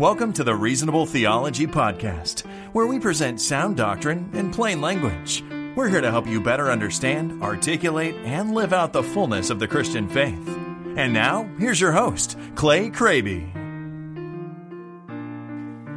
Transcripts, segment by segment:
Welcome to the Reasonable Theology Podcast, where we present sound doctrine in plain language. We're here to help you better understand, articulate, and live out the fullness of the Christian faith. And now, here's your host, Clay Kraby.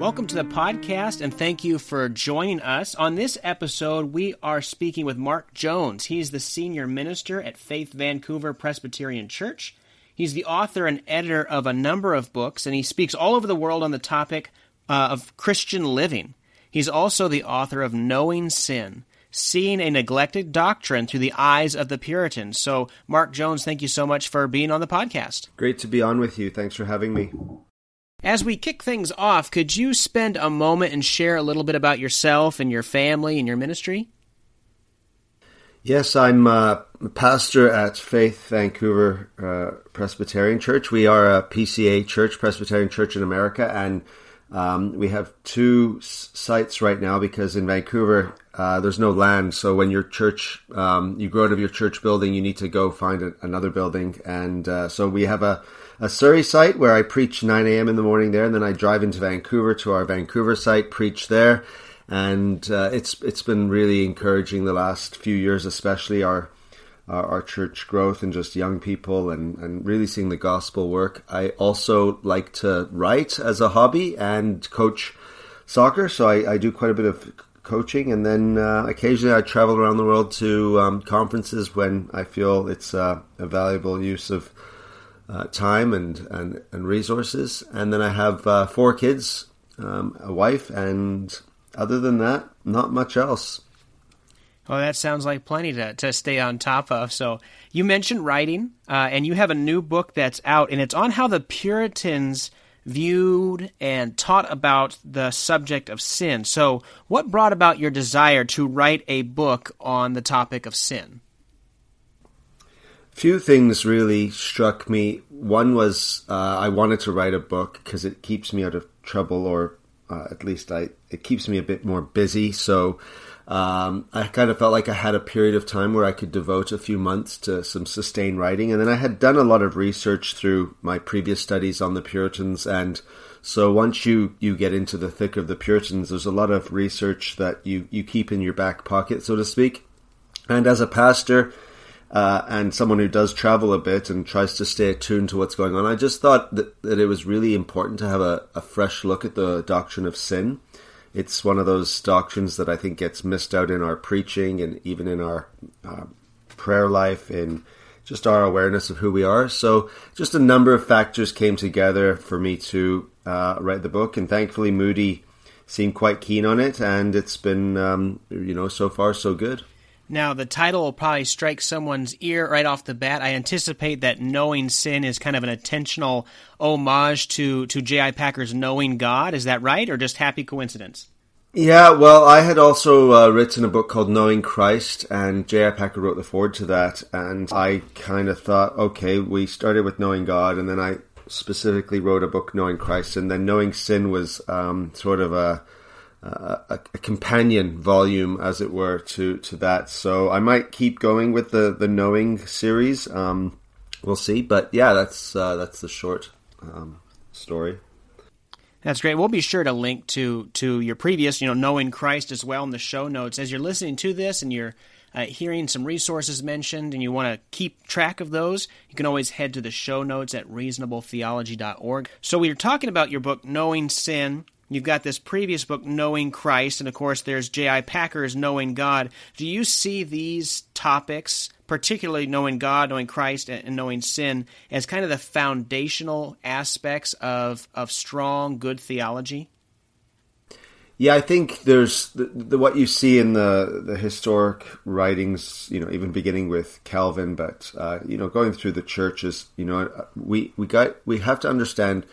Welcome to the podcast, and thank you for joining us. On this episode, we are speaking with Mark Jones. He's the senior minister at Faith Vancouver Presbyterian Church. He's the author and editor of a number of books, and he speaks all over the world on the topic uh, of Christian living. He's also the author of Knowing Sin, Seeing a Neglected Doctrine Through the Eyes of the Puritans. So, Mark Jones, thank you so much for being on the podcast. Great to be on with you. Thanks for having me. As we kick things off, could you spend a moment and share a little bit about yourself and your family and your ministry? Yes, I'm a pastor at Faith Vancouver uh, Presbyterian Church. We are a PCA church, Presbyterian Church in America, and um, we have two sites right now because in Vancouver uh, there's no land. So when your church, um, you grow out of your church building, you need to go find a, another building. And uh, so we have a, a Surrey site where I preach 9 a.m. in the morning there, and then I drive into Vancouver to our Vancouver site, preach there and uh, it's it's been really encouraging the last few years, especially our, our our, church growth and just young people and, and really seeing the gospel work. I also like to write as a hobby and coach soccer, so I, I do quite a bit of coaching, and then uh, occasionally I travel around the world to um, conferences when I feel it's uh, a valuable use of. Uh, time and, and, and resources, and then I have uh, four kids, um, a wife, and other than that, not much else. Oh, that sounds like plenty to, to stay on top of. So, you mentioned writing, uh, and you have a new book that's out, and it's on how the Puritans viewed and taught about the subject of sin. So, what brought about your desire to write a book on the topic of sin? Few things really struck me. One was uh, I wanted to write a book because it keeps me out of trouble or uh, at least I it keeps me a bit more busy. So um, I kind of felt like I had a period of time where I could devote a few months to some sustained writing, and then I had done a lot of research through my previous studies on the Puritans, and so once you you get into the thick of the Puritans, there's a lot of research that you you keep in your back pocket, so to speak. And as a pastor, uh, and someone who does travel a bit and tries to stay attuned to what's going on, I just thought that, that it was really important to have a, a, fresh look at the doctrine of sin. It's one of those doctrines that I think gets missed out in our preaching and even in our uh, prayer life, in just our awareness of who we are. So, just a number of factors came together for me to uh, write the book, and thankfully, Moody seemed quite keen on it, and it's been, um, you know, so far so good. Now, the title will probably strike someone's ear right off the bat. I anticipate that Knowing Sin is kind of an intentional homage to, to J.I. Packer's Knowing God. Is that right, or just happy coincidence? Yeah, well, I had also uh, written a book called Knowing Christ, and J.I. Packer wrote the foreword to that. And I kind of thought, okay, we started with Knowing God, and then I specifically wrote a book, Knowing Christ, and then Knowing Sin was um, sort of a a, a, companion volume, as it were, to to that. So I might keep going with the the knowing series. Um, we'll see, but yeah, that's uh, that's the short um, story. That's great. We'll be sure to link to to your previous, you know, knowing Christ as well in the show notes as you're listening to this and you're uh, hearing some resources mentioned and you want to keep track of those, you can always head to the show notes at reasonabletheology.org. So we are talking about your book, Knowing Sin. You've got this previous book, Knowing Christ, and of course, there's J.I. Packer's Knowing God. Do you see these topics, particularly knowing God, knowing Christ, and knowing sin, as kind of the foundational aspects of, of strong, good theology? Yeah, I think there's the, the, what you see in the the historic writings, you know, even beginning with Calvin, but uh, you know, going through the churches, you know, we we got we have to understand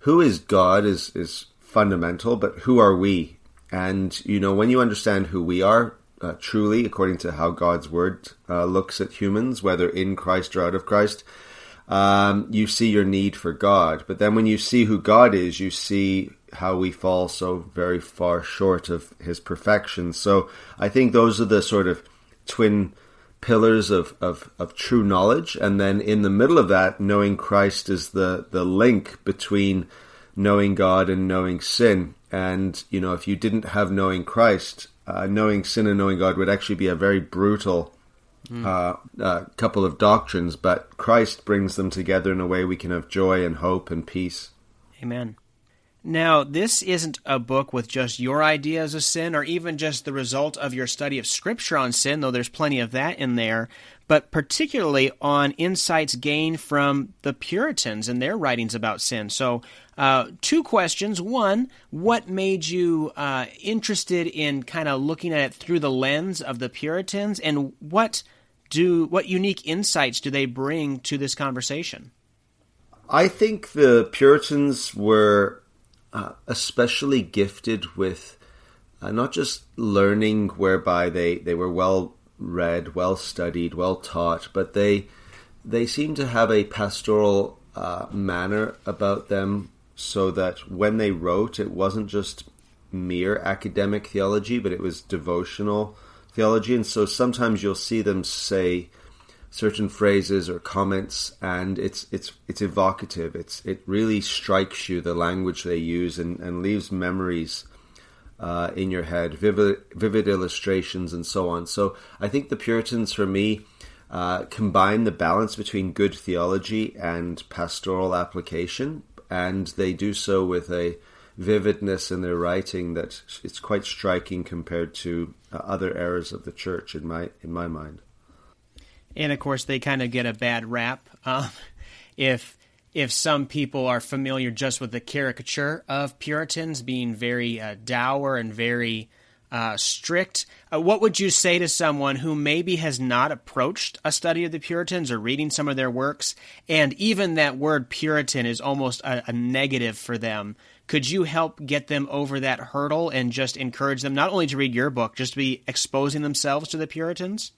who is God is is fundamental, but who are we? And, you know, when you understand who we are, uh, truly, according to how God's word uh, looks at humans, whether in Christ or out of Christ, um, you see your need for God. But then when you see who God is, you see how we fall so very far short of his perfection. So I think those are the sort of twin pillars of, of, of true knowledge. And then in the middle of that, knowing Christ is the, the link between knowing God and knowing sin. And, you know, if you didn't have knowing Christ, uh, knowing sin and knowing God would actually be a very brutal mm. uh, uh, couple of doctrines, but Christ brings them together in a way we can have joy and hope and peace. Amen. Now, this isn't a book with just your ideas of sin or even just the result of your study of Scripture on sin, though there's plenty of that in there, but particularly on insights gained from the Puritans and their writings about sin. So, uh, two questions. One, what made you uh, interested in kind of looking at it through the lens of the Puritans, and what do what unique insights do they bring to this conversation? I think the Puritans were uh, especially gifted with uh, not just learning, whereby they, they were well read, well studied, well taught, but they they seem to have a pastoral uh, manner about them, so that when they wrote, it wasn't just mere academic theology, but it was devotional theology. And so sometimes you'll see them say certain phrases or comments, and it's it's it's evocative. It's it really strikes you the language they use and, and leaves memories uh, in your head, vivid vivid illustrations and so on. So I think the Puritans, for me, uh, combine the balance between good theology and pastoral application, and they do so with a vividness in their writing that it's quite striking compared to uh, other eras of the church in my in my mind. And of course they kind of get a bad rap um, if if some people are familiar just with the caricature of Puritans being very uh, dour and very uh, strict. Uh, what would you say to someone who maybe has not approached a study of the Puritans or reading some of their works, and even that word Puritan is almost a, a negative for them? Could you help get them over that hurdle and just encourage them not only to read your book, just to be exposing themselves to the Puritans?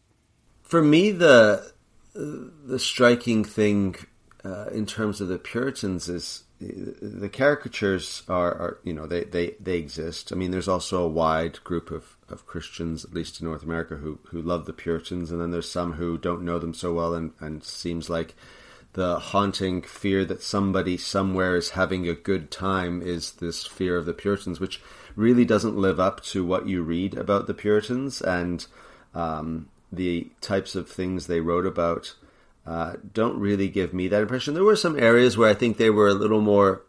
for me, the the striking thing uh, in terms of the Puritans is the caricatures are, are, you know they, they, they exist. I mean, there's also a wide group of, of Christians, at least in North America, who who love the Puritans, and then there's some who don't know them so well, and and seems like the haunting fear that somebody somewhere is having a good time is this fear of the Puritans, which really doesn't live up to what you read about the Puritans, and um, the types of things they wrote about uh, don't really give me that impression. There were some areas where I think they were a little more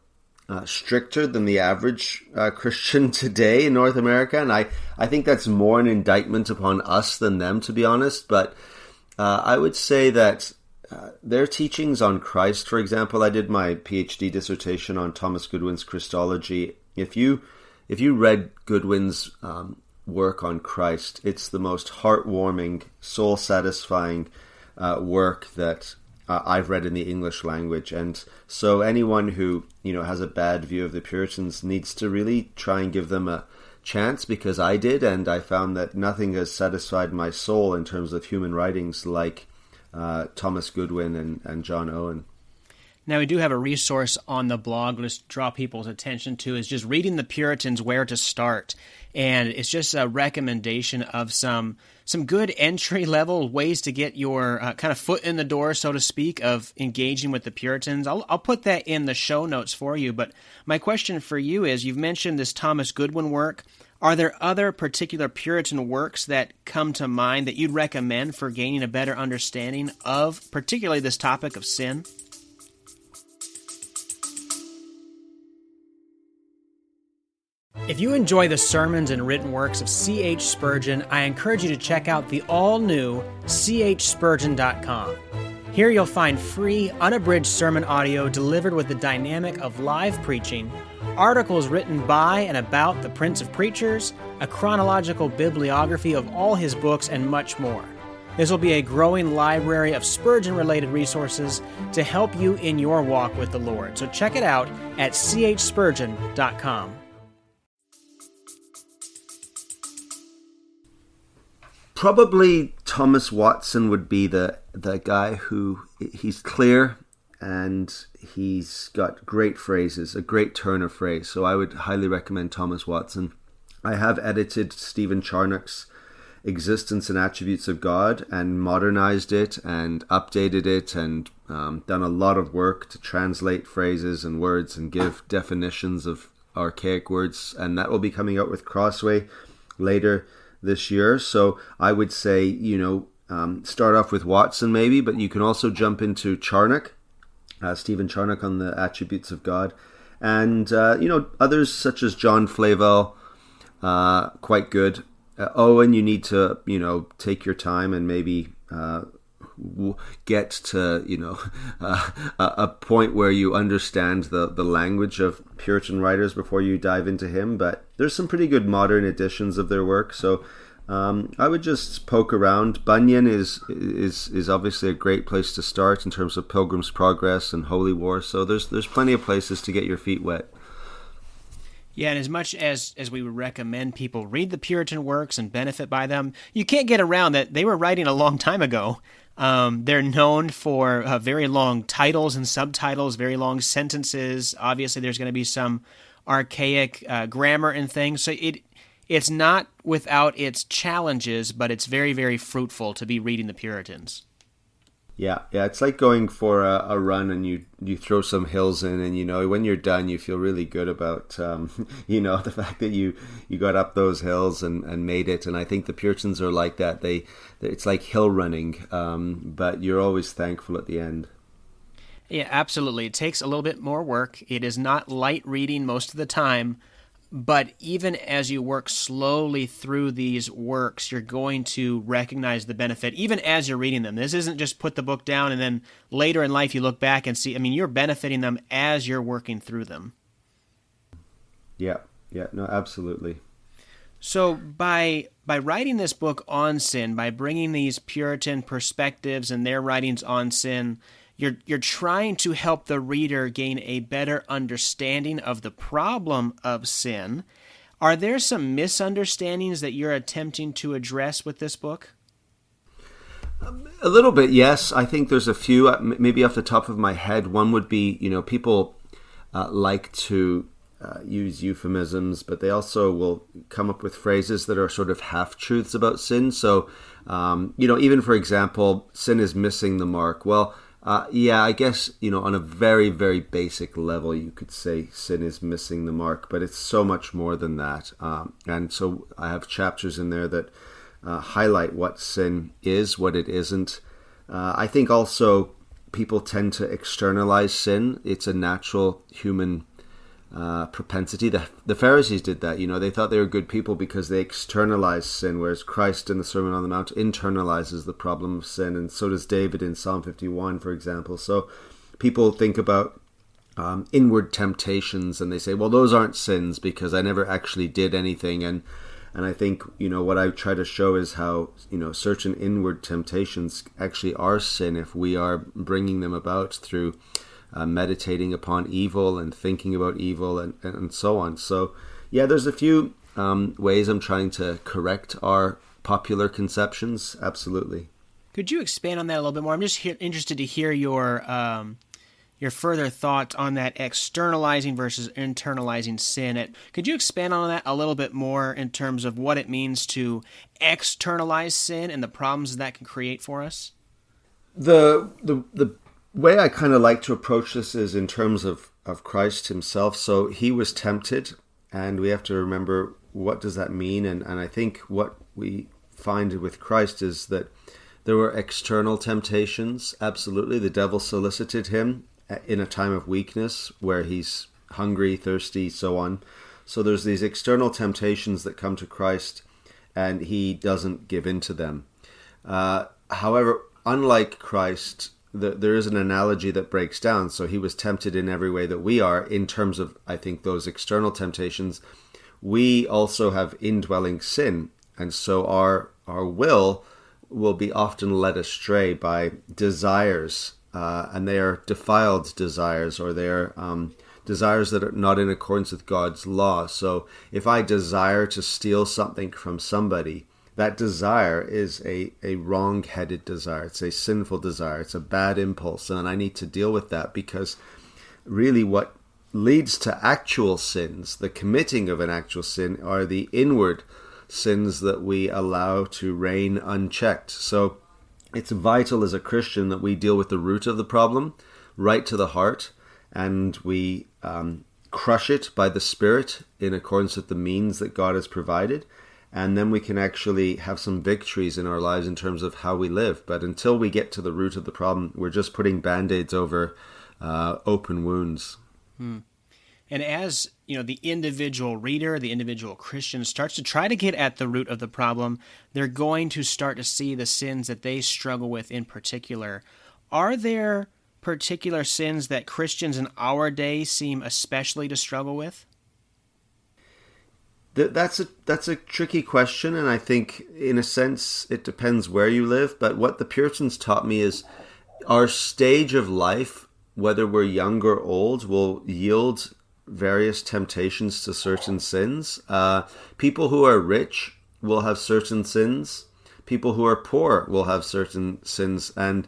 uh, stricter than the average uh, Christian today in North America, and I, I think that's more an indictment upon us than them, to be honest. But uh, I would say that uh, their teachings on Christ, for example, I did my PhD dissertation on Thomas Goodwin's Christology. If you if you read Goodwin's um, work on Christ. It's the most heartwarming, soul satisfying uh, work that uh, I've read in the English language. And so anyone who you know has a bad view of the Puritans needs to really try and give them a chance because I did, and I found that nothing has satisfied my soul in terms of human writings like uh, Thomas Goodwin and, and John Owen. Now, we do have a resource on the blog, let's draw people's attention to, is just reading the Puritans where to start. And it's just a recommendation of some some good entry level ways to get your uh, kind of foot in the door, so to speak, of engaging with the Puritans. I'll, I'll put that in the show notes for you. But my question for you is you've mentioned this Thomas Goodwin work. Are there other particular Puritan works that come to mind that you'd recommend for gaining a better understanding of, particularly this topic of sin? If you enjoy the sermons and written works of C.H. Spurgeon, I encourage you to check out the all new chspurgeon.com. Here you'll find free, unabridged sermon audio delivered with the dynamic of live preaching, articles written by and about the Prince of Preachers, a chronological bibliography of all his books, and much more. This will be a growing library of Spurgeon related resources to help you in your walk with the Lord. So check it out at chspurgeon.com. probably Thomas Watson would be the the guy who he's clear and he's got great phrases, a great turn of phrase. So I would highly recommend Thomas Watson. I have edited Stephen Charnock's existence and attributes of God and modernized it and updated it and um, done a lot of work to translate phrases and words and give definitions of archaic words. And that will be coming out with Crossway later this year. So I would say, you know, um, start off with Watson maybe, but you can also jump into Charnock, uh, Stephen Charnock on the attributes of God. And, uh, you know, others such as John Flavel, uh, quite good uh, Owen, you need to you know take your time and maybe uh, get to you know uh, a point where you understand the the language of Puritan writers before you dive into him. But there's some pretty good modern editions of their work, so. Um, I would just poke around. Bunyan is is is obviously a great place to start in terms of Pilgrim's Progress and Holy War. So there's there's plenty of places to get your feet wet. Yeah, and as much as as we would recommend people read the Puritan works and benefit by them, you can't get around that they were writing a long time ago. Um, they're known for uh, very long titles and subtitles, very long sentences. Obviously, there's going to be some archaic uh, grammar and things. So it it's not without its challenges, but it's very very fruitful to be reading the Puritans. Yeah, yeah, it's like going for a, a, run and you you throw some hills in, and you know when you're done, you feel really good about um, you know the fact that you you got up those hills and, and made it. And I think the Puritans are like that. They it's like hill running, um, but you're always thankful at the end. Yeah, absolutely. It takes a little bit more work. It is not light reading most of the time, but even as you work slowly through these works, you're going to recognize the benefit, even as you're reading them. This isn't just put the book down and then later in life you look back and see. I mean, you're benefiting them as you're working through them. Yeah, yeah, no, absolutely. So by by writing this book on sin, by bringing these Puritan perspectives and their writings on sin, you're you're trying to help the reader gain a better understanding of the problem of sin. Are there some misunderstandings that you're attempting to address with this book? A little bit, yes. I think there's a few. Uh, maybe off the top of my head, one would be, you know, people uh, like to uh, use euphemisms, but they also will come up with phrases that are sort of half truths about sin. So, um, you know, even for example, sin is missing the mark. Well, uh, yeah, I guess, you know, on a very, very basic level, you could say sin is missing the mark, but it's so much more than that. Um, and so I have chapters in there that uh, highlight what sin is, what it isn't. Uh, I think also people tend to externalize sin. It's a natural human uh, propensity. The, the Pharisees did that. You know, they thought they were good people because they externalized sin, whereas Christ in the Sermon on the Mount internalizes the problem of sin, and so does David in Psalm 51, for example. So people think about um, inward temptations and they say, well, those aren't sins because I never actually did anything. And and I think you know what I try to show is how you know certain inward temptations actually are sin if we are bringing them about through uh, meditating upon evil and thinking about evil and, and so on. So, yeah, there's a few um, ways I'm trying to correct our popular conceptions. Absolutely. Could you expand on that a little bit more? I'm just he- interested to hear your um, your further thoughts on that externalizing versus internalizing sin. It, could you expand on that a little bit more in terms of what it means to externalize sin and the problems that can create for us? The the the way I kind of like to approach this is in terms of, of Christ himself. So he was tempted, and we have to remember what does that mean. And, and I think what we find with Christ is that there were external temptations. Absolutely. The devil solicited him in a time of weakness where he's hungry, thirsty, so on. So there's these external temptations that come to Christ, and he doesn't give in to them. Uh, however, unlike Christ, the, there is an analogy that breaks down. So he was tempted in every way that we are, in terms of, I think, those external temptations. We also have indwelling sin, and so our our will will be often led astray by desires, uh, and they are defiled desires, or they are um, desires that are not in accordance with God's law. So if I desire to steal something from somebody, that desire is a, a wrong headed desire. It's a sinful desire. It's a bad impulse. And I need to deal with that because really what leads to actual sins, the committing of an actual sin, are the inward sins that we allow to reign unchecked. So it's vital as a Christian that we deal with the root of the problem, right to the heart, and we um, crush it by the Spirit in accordance with the means that God has provided. And then we can actually have some victories in our lives in terms of how we live. But until we get to the root of the problem, we're just putting band aids over uh, open wounds. Hmm. And as you know, the individual reader, the individual Christian starts to try to get at the root of the problem, they're going to start to see the sins that they struggle with in particular. Are there particular sins that Christians in our day seem especially to struggle with? That's a that's a tricky question, and I think, in a sense, it depends where you live. But what the Puritans taught me is our stage of life, whether we're young or old, will yield various temptations to certain sins. Uh, people who are rich will have certain sins. People who are poor will have certain sins, and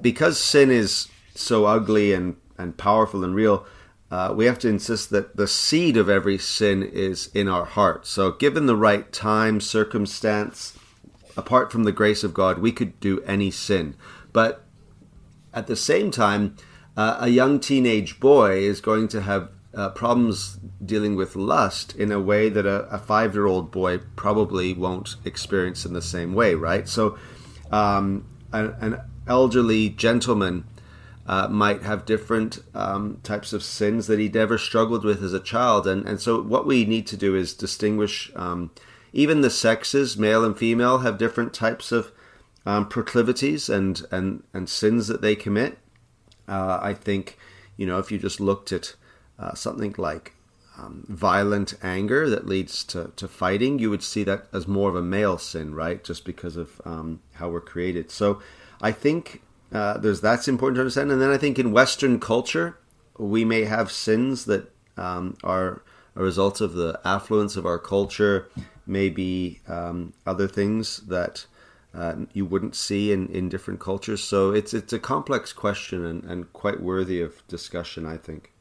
because sin is so ugly and, and powerful and real, uh, we have to insist that the seed of every sin is in our heart. So, given the right time, circumstance, apart from the grace of God, we could do any sin. But at the same time, uh, a young teenage boy is going to have uh, problems dealing with lust in a way that a, a five year old boy probably won't experience in the same way, right? So, um, an, an elderly gentleman uh, might have different um, types of sins that he never struggled with as a child. And, and so, what we need to do is distinguish um, even the sexes, male and female, have different types of um, proclivities and, and, and sins that they commit. Uh, I think, you know, if you just looked at uh, something like um, violent anger that leads to, to fighting, you would see that as more of a male sin, right? Just because of um, how we're created. So, I think uh, there's that's important to understand. And then I think in Western culture, we may have sins that um, are a result of the affluence of our culture, maybe um, other things that uh, you wouldn't see in, in different cultures. So it's it's a complex question and, and quite worthy of discussion, I think.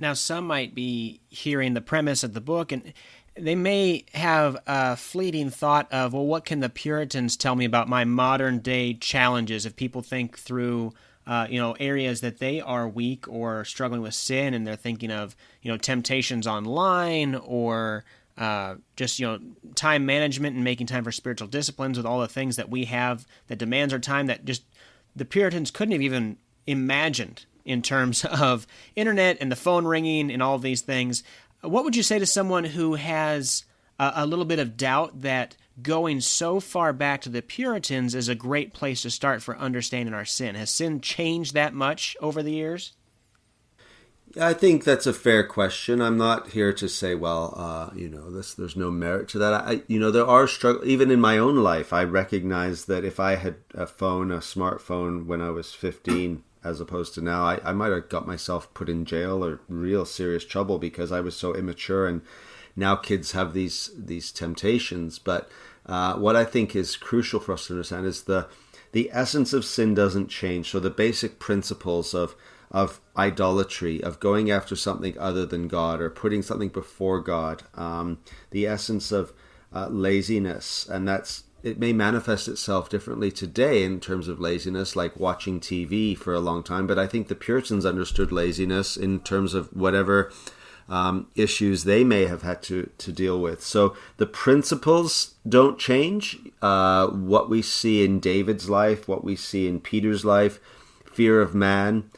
Now, some might be hearing the premise of the book and they may have a fleeting thought of, well, what can the Puritans tell me about my modern day challenges? If people think through, uh, you know, areas that they are weak or struggling with sin, and they're thinking of, you know, temptations online or uh, just you know time management and making time for spiritual disciplines with all the things that we have that demands our time that just the Puritans couldn't have even imagined in terms of internet and the phone ringing and all these things. What would you say to someone who has a, a little bit of doubt that going so far back to the Puritans is a great place to start for understanding our sin? Has sin changed that much over the years? I think that's a fair question. I'm not here to say, well, uh, you know, this, there's no merit to that. I, you know, there are struggles. Even in my own life, I recognize that if I had a phone, a smartphone, when I was 15, as opposed to now. I, I might have got myself put in jail or real serious trouble because I was so immature and now kids have these these temptations. But uh, what I think is crucial for us to understand is the the essence of sin doesn't change. So the basic principles of of idolatry, of going after something other than God, or putting something before God, um, the essence of uh, laziness, and that's it may manifest itself differently today in terms of laziness, like watching TV for a long time. But I think the Puritans understood laziness in terms of whatever um, issues they may have had to, to deal with. So the principles don't change. Uh, what we see in David's life, what we see in Peter's life, fear of man,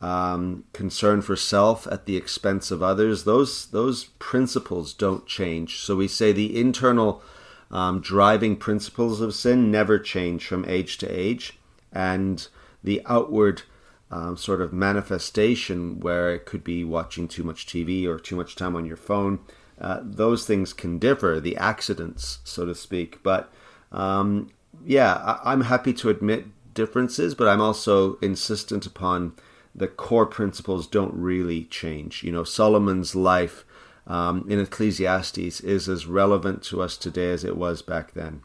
um, concern for self at the expense of others, those those principles don't change. So we say the internal um, driving principles of sin never change from age to age, and the outward um, sort of manifestation, where it could be watching too much TV or too much time on your phone, uh, those things can differ, the accidents, so to speak. But um, yeah, I- I'm happy to admit differences, but I'm also insistent upon the core principles don't really change. You know, Solomon's life um, in Ecclesiastes is as relevant to us today as it was back then.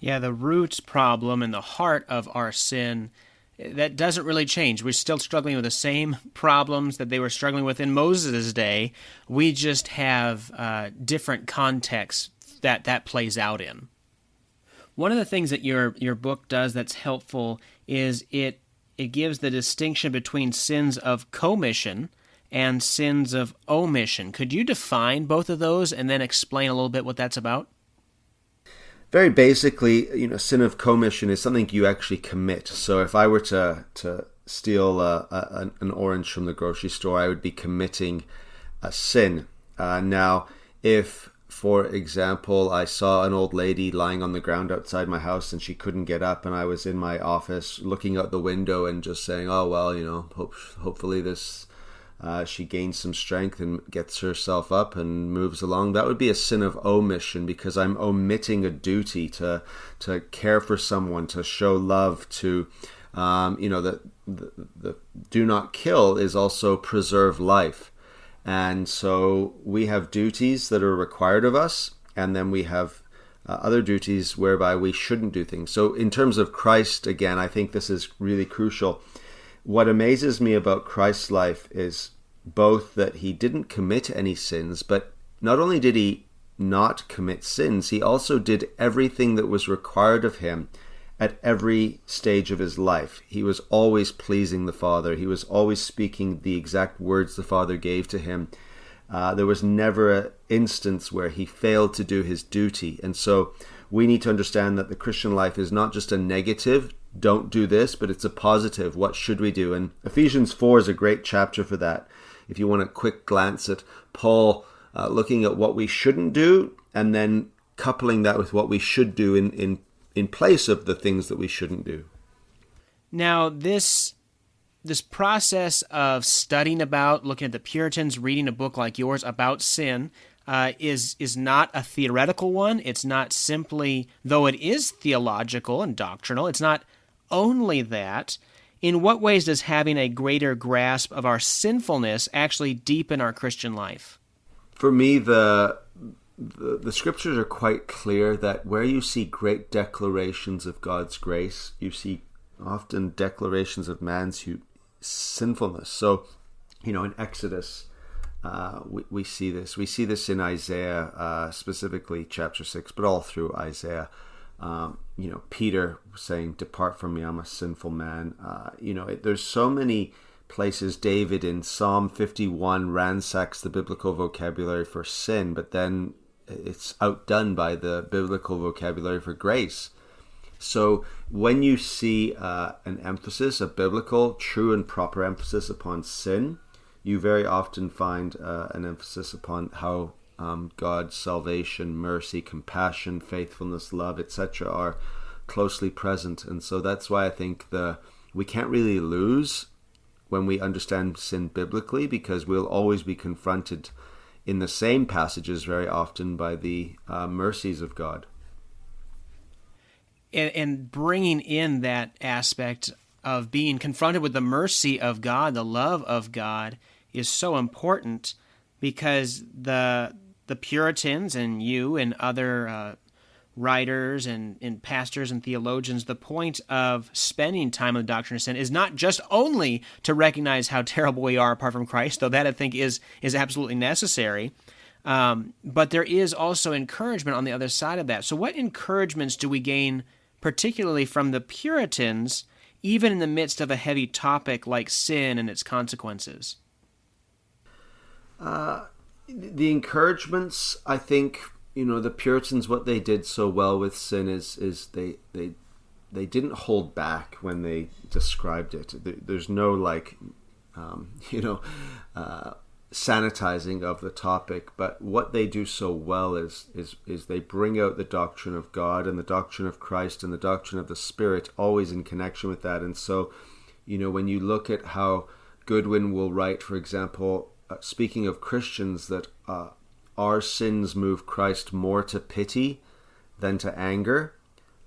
Yeah, the root problem and the heart of our sin that doesn't really change. We're still struggling with the same problems that they were struggling with in Moses' day. We just have uh, different contexts that that plays out in. One of the things that your your book does that's helpful is it it gives the distinction between sins of commission and sins of omission. Could you define both of those and then explain a little bit what that's about? Very basically, you know, sin of commission is something you actually commit. So if I were to to steal a, a, an orange from the grocery store, I would be committing a sin. Uh, now, if for example, I saw an old lady lying on the ground outside my house and she couldn't get up, and I was in my office looking out the window and just saying, "Oh well, you know, hope, hopefully this." Uh, she gains some strength and gets herself up and moves along. That would be a sin of omission because I'm omitting a duty to to care for someone, to show love, to um, you know, the, the the do not kill is also preserve life. And so we have duties that are required of us, and then we have uh, other duties whereby we shouldn't do things. So, in terms of Christ, again, I think this is really crucial. What amazes me about Christ's life is both that he didn't commit any sins, but not only did he not commit sins, he also did everything that was required of him at every stage of his life. He was always pleasing the Father. He was always speaking the exact words the Father gave to him. Uh, there was never an instance where he failed to do his duty. And so we need to understand that the Christian life is not just a negative, don't do this, but it's a positive, what should we do? And Ephesians 4 is a great chapter for that. If you want a quick glance at Paul uh, looking at what we shouldn't do and then coupling that with what we should do in, in in place of the things that we shouldn't do. Now, this this process of studying about, looking at the Puritans, reading a book like yours about sin, uh, is is not a theoretical one. It's not simply, though it is theological and doctrinal. It's not only that. In what ways does having a greater grasp of our sinfulness actually deepen our Christian life? For me, the the, the scriptures are quite clear that where you see great declarations of God's grace, you see often declarations of man's sinfulness. So, you know, in Exodus, uh, we, we see this. We see this in Isaiah, uh, specifically chapter 6, but all through Isaiah. Um, you know, Peter saying, Depart from me, I'm a sinful man. Uh, you know, it, there's so many places David in Psalm 51 ransacks the biblical vocabulary for sin, but then it's outdone by the biblical vocabulary for grace. So when you see uh, an emphasis, a biblical, true and proper emphasis upon sin, you very often find uh, an emphasis upon how um, God's salvation, mercy, compassion, faithfulness, love, etc., are closely present. And so that's why I think the we can't really lose when we understand sin biblically because we'll always be confronted in the same passages very often by the uh, mercies of God. And, and bringing in that aspect of being confronted with the mercy of God, the love of God, is so important because the the Puritans and you and other uh, writers and, and pastors and theologians, the point of spending time on the doctrine of sin is not just only to recognize how terrible we are apart from Christ, though that I think is is absolutely necessary. Um, but there is also encouragement on the other side of that. So, what encouragements do we gain, particularly from the Puritans, even in the midst of a heavy topic like sin and its consequences? Uh, the encouragements, I think, you know the Puritans what they did so well with sin is is they they they didn't hold back when they described it. There's no like um, you know uh, sanitizing of the topic, but what they do so well is is is they bring out the doctrine of God and the doctrine of Christ and the doctrine of the Spirit always in connection with that. And so, you know, when you look at how Goodwin will write, for example, speaking of Christians that uh, our sins move Christ more to pity than to anger.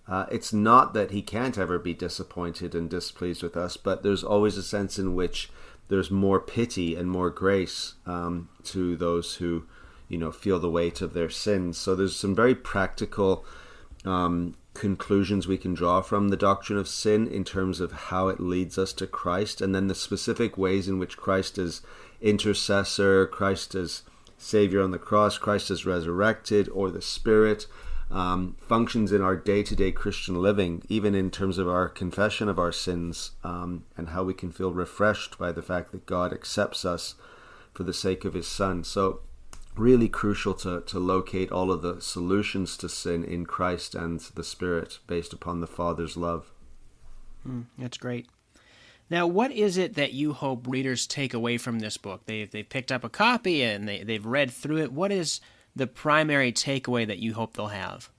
Uh, it's not that he can't ever be disappointed and displeased with us, but there's always a sense in which there's more pity and more grace um, to those who, you know, feel the weight of their sins. So there's some very practical um, conclusions we can draw from the doctrine of sin in terms of how it leads us to Christ, and then the specific ways in which Christ is intercessor, Christ is Savior on the cross, Christ is resurrected, or the Spirit um, functions in our day to day Christian living, even in terms of our confession of our sins um, and how we can feel refreshed by the fact that God accepts us for the sake of His Son. So, really crucial to, to locate all of the solutions to sin in Christ and the Spirit based upon the Father's love. Mm, that's great. Now, what is it that you hope readers take away from this book? They've, they've picked up a copy and they, they've read through it. What is the primary takeaway that you hope they'll have?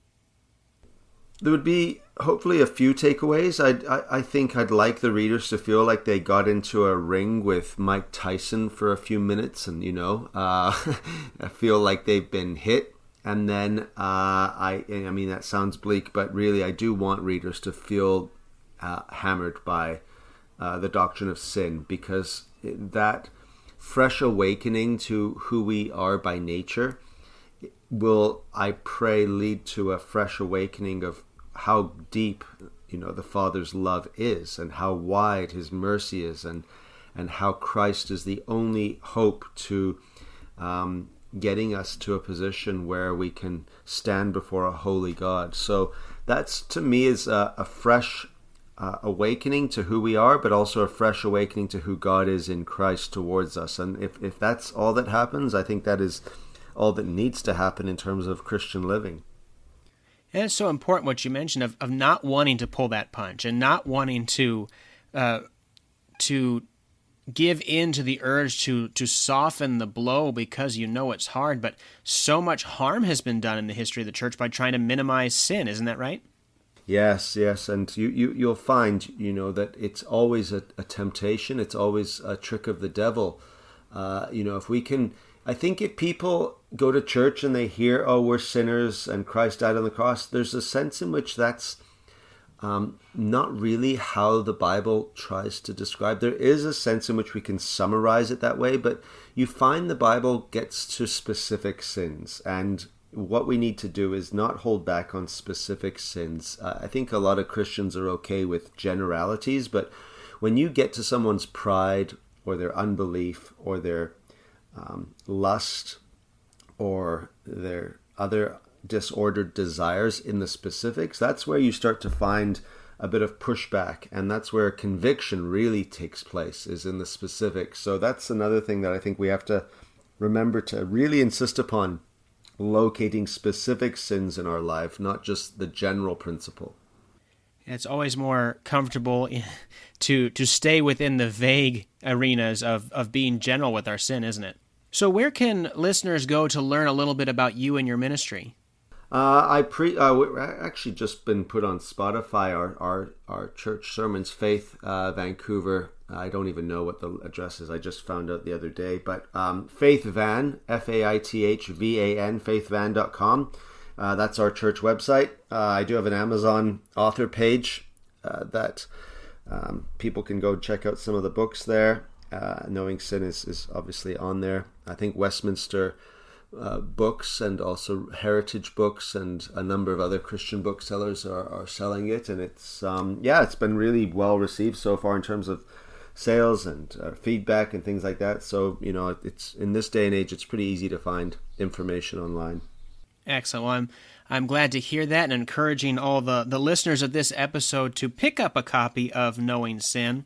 There would be hopefully a few takeaways. I'd, I, I think I'd like the readers to feel like they got into a ring with Mike Tyson for a few minutes, and you know, uh, I feel like they've been hit. And then uh, I, I mean, that sounds bleak, but really, I do want readers to feel uh, hammered by uh, the doctrine of sin because that fresh awakening to who we are by nature will, I pray, lead to a fresh awakening of how deep, you know, the Father's love is, and how wide His mercy is, and and how Christ is the only hope to um, getting us to a position where we can stand before a holy God. So that's to me is a, a fresh uh, awakening to who we are, but also a fresh awakening to who God is in Christ towards us. And if, if that's all that happens, I think that is all that needs to happen in terms of Christian living. And it's so important what you mentioned of, of not wanting to pull that punch and not wanting to uh, to give in to the urge to to soften the blow because you know it's hard. But so much harm has been done in the history of the church by trying to minimize sin. Isn't that right? Yes, yes, and you, you you'll find you know that it's always a, a temptation. It's always a trick of the devil. Uh, you know, if we can I think if people go to church and they hear, oh, we're sinners and Christ died on the cross, there's a sense in which that's um, not really how the Bible tries to describe. There is a sense in which we can summarize it that way, but you find the Bible gets to specific sins. And what we need to do is not hold back on specific sins. Uh, I think a lot of Christians are okay with generalities, but when you get to someone's pride or their unbelief or their um, lust or their other disordered desires in the specifics, that's where you start to find a bit of pushback and that's where conviction really takes place is in the specifics. So that's another thing that i think we have to remember to really insist upon locating specific sins in our life not just the general principle. It's always more comfortable to to stay within the vague arenas of, of being general with our sin isn't it so, where can listeners go to learn a little bit about you and your ministry? Uh, I pre uh, we actually just been put on Spotify. Our our, our church sermons, Faith uh, Vancouver. I don't even know what the address is. I just found out the other day. But um, Faith Van, F A I T H V A N, faithvan.com. Uh, that's our church website. Uh, I do have an Amazon author page uh, that um, people can go check out some of the books there. Uh, Knowing Sin is, is obviously on there. I think Westminster uh, Books and also Heritage Books and a number of other Christian booksellers are, are selling it, and it's um, yeah, it's been really well received so far in terms of sales and uh, feedback and things like that. So you know, it's in this day and age, it's pretty easy to find information online. Excellent. Well, I'm I'm glad to hear that and encouraging all the, the listeners of this episode to pick up a copy of Knowing Sin.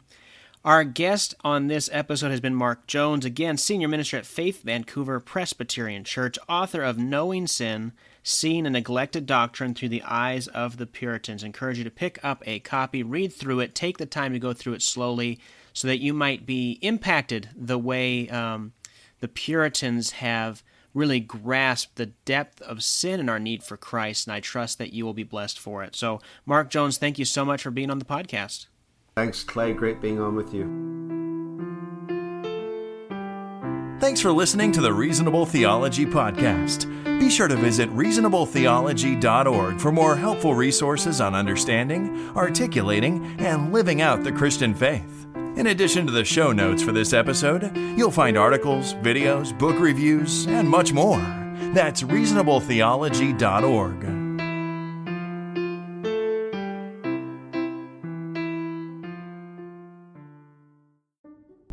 Our guest on this episode has been Mark Jones, again, senior minister at Faith Vancouver Presbyterian Church, author of Knowing Sin, Seeing a Neglected Doctrine Through the Eyes of the Puritans. I encourage you to pick up a copy, read through it, take the time to go through it slowly so that you might be impacted the way um, the Puritans have really grasped the depth of sin and our need for Christ, and I trust that you will be blessed for it. So, Mark Jones, thank you so much for being on the podcast. Thanks, Clay. Great being on with you. Thanks for listening to the Reasonable Theology Podcast. Be sure to visit reasonabletheology.org for more helpful resources on understanding, articulating, and living out the Christian faith. In addition to the show notes for this episode, you'll find articles, videos, book reviews, and much more. That's reasonabletheology.org.